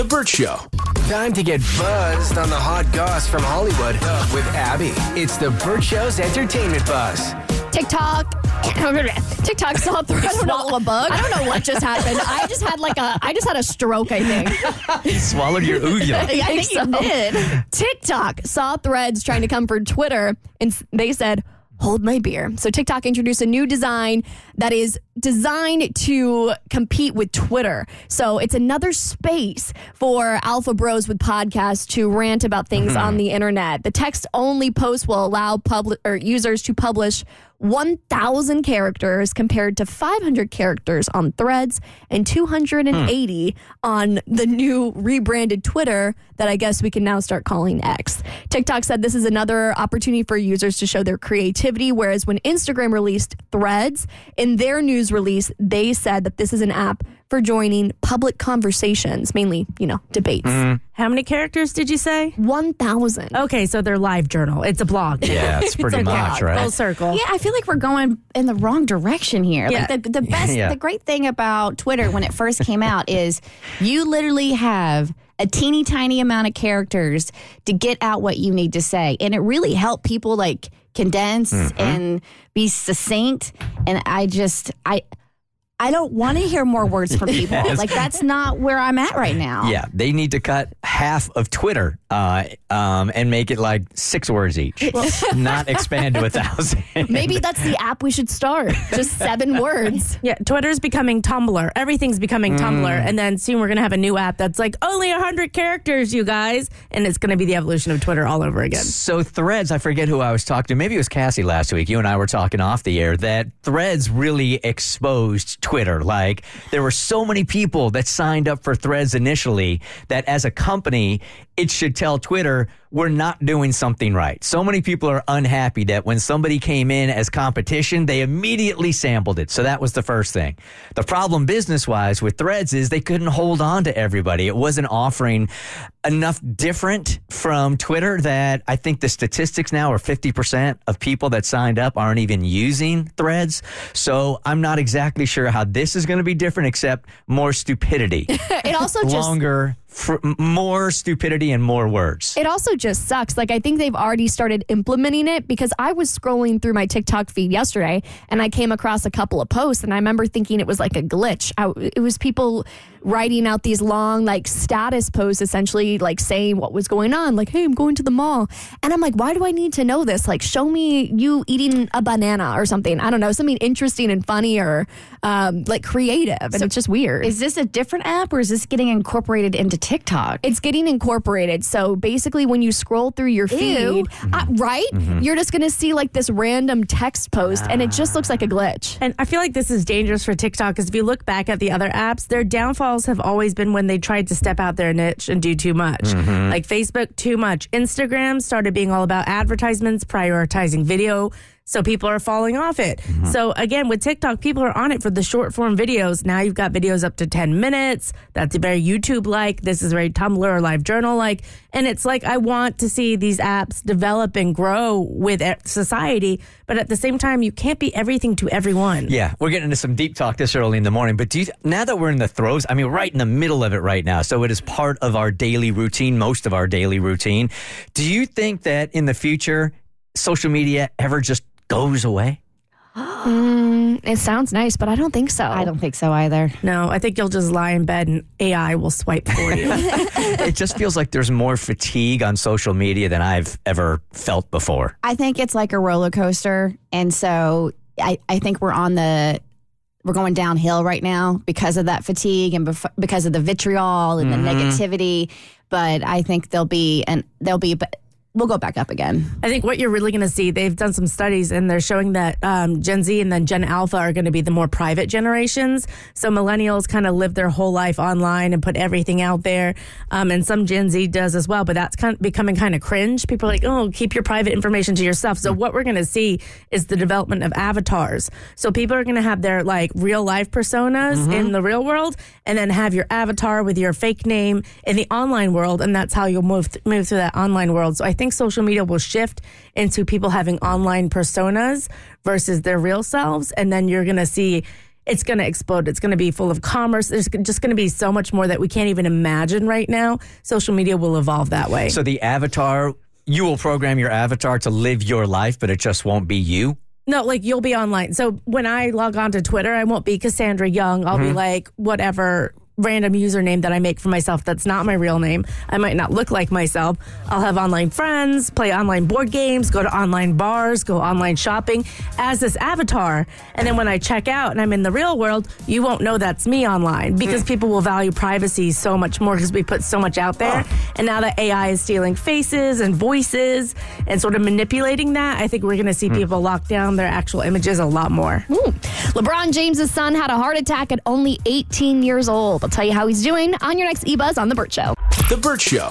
The Burt Show. Time to get buzzed on the hot goss from Hollywood with Abby. It's the Burt Show's entertainment buzz. TikTok. TikTok saw through. I don't know a bug? I don't know what just happened. I just had like a. I just had a stroke. I think. You swallowed your uvula. I think so. you did. TikTok saw threads trying to come for Twitter, and they said, "Hold my beer." So TikTok introduced a new design that is designed to compete with Twitter. So it's another space for alpha bros with podcasts to rant about things mm-hmm. on the internet. The text-only post will allow public or users to publish 1,000 characters compared to 500 characters on Threads and 280 on the new rebranded Twitter that I guess we can now start calling X. TikTok said this is another opportunity for users to show their creativity, whereas when Instagram released Threads, in their news release, they said that this is an app for joining public conversations, mainly, you know, debates. Mm-hmm. How many characters did you say? 1,000. Okay, so their live journal. It's a blog. Yeah, it's pretty a much, blog. right? Full circle. Yeah, I feel like we're going in the wrong direction here. Yeah. Like the, the best, Yeah. the great thing about Twitter when it first came out is you literally have a teeny tiny amount of characters to get out what you need to say, and it really helped people like condense mm-hmm. and be succinct. And I just, I. I don't want to hear more words from people. Yes. Like that's not where I'm at right now. Yeah, they need to cut half of Twitter uh, um, and make it like six words each, not expand to a thousand. Maybe that's the app we should start. Just seven words. Yeah, Twitter's becoming Tumblr. Everything's becoming Tumblr. And then soon we're going to have a new app that's like only 100 characters, you guys. And it's going to be the evolution of Twitter all over again. So Threads, I forget who I was talking to. Maybe it was Cassie last week. You and I were talking off the air that Threads really exposed Twitter. Like there were so many people that signed up for Threads initially that as a company, it should tell Twitter we're not doing something right. So many people are unhappy that when somebody came in as competition, they immediately sampled it. So that was the first thing. The problem business wise with Threads is they couldn't hold on to everybody. It wasn't offering enough different from Twitter that I think the statistics now are 50% of people that signed up aren't even using Threads. So I'm not exactly sure how this is going to be different except more stupidity. It also just Longer, more stupidity and more words. It also just sucks. Like I think they've already started implementing it because I was scrolling through my TikTok feed yesterday and I came across a couple of posts and I remember thinking it was like a glitch. I, it was people writing out these long like status posts essentially like saying what was going on like hey i'm going to the mall. And i'm like why do i need to know this? Like show me you eating a banana or something. I don't know something interesting and funny or um, like creative. And it's just weird. Is this a different app or is this getting incorporated into TikTok? it's getting incorporated. So basically, when you scroll through your feed, uh, right, you're just going to see like this random text post, and it just looks like a glitch. And I feel like this is dangerous for TikTok because if you look back at the other apps, their downfalls have always been when they tried to step out their niche and do too much. Mm-hmm. Like Facebook, too much. Instagram started being all about advertisements, prioritizing video. So people are falling off it. Mm-hmm. So again, with TikTok, people are on it for the short form videos. Now you've got videos up to 10 minutes. That's very YouTube like. This is very Tumblr or Live Journal like. And it's like, I want to see these apps develop and grow with e- society. But at the same time, you can't be everything to everyone. Yeah, we're getting into some deep talk this early in the morning. But do you, now that we're in the throes, I mean, right in the middle of it right now, so it is part of our daily routine, most of our daily routine. Do you think that in the future, social media ever just goes away? Mm, it sounds nice, but I don't think so. I don't think so either. No, I think you'll just lie in bed and AI will swipe for you. it just feels like there's more fatigue on social media than I've ever felt before. I think it's like a roller coaster. And so I, I think we're on the, we're going downhill right now because of that fatigue and bef- because of the vitriol and the negativity. But I think there'll be, and there'll be, but we'll go back up again. I think what you're really going to see, they've done some studies and they're showing that um, Gen Z and then Gen Alpha are going to be the more private generations. So millennials kind of live their whole life online and put everything out there. Um, and some Gen Z does as well, but that's kind of becoming kind of cringe. People are like, oh, keep your private information to yourself. So what we're going to see is the development of avatars. So people are going to have their like real life personas in the real world and then have your avatar with your fake name in the online world. And that's how you'll move, th- move through that online world. So I think social media will shift into people having online personas versus their real selves. And then you're going to see it's going to explode. It's going to be full of commerce. There's just going to be so much more that we can't even imagine right now. Social media will evolve that way. So the avatar, you will program your avatar to live your life, but it just won't be you. No, like you'll be online. So when I log on to Twitter, I won't be Cassandra Young. I'll be mm-hmm. like whatever random username that I make for myself that's not my real name. I might not look like myself. I'll have online friends, play online board games, go to online bars, go online shopping as this avatar. And then when I check out and I'm in the real world, you won't know that's me online because people will value privacy so much more because we put so much out there. And now that AI is stealing faces and voices and sort of manipulating that, I think we're going to see hmm. people lock down their actual images a lot more. Ooh. LeBron James' son had a heart attack at only 18 years old. I'll tell you how he's doing on your next eBuzz on The Burt Show. The Burt Show.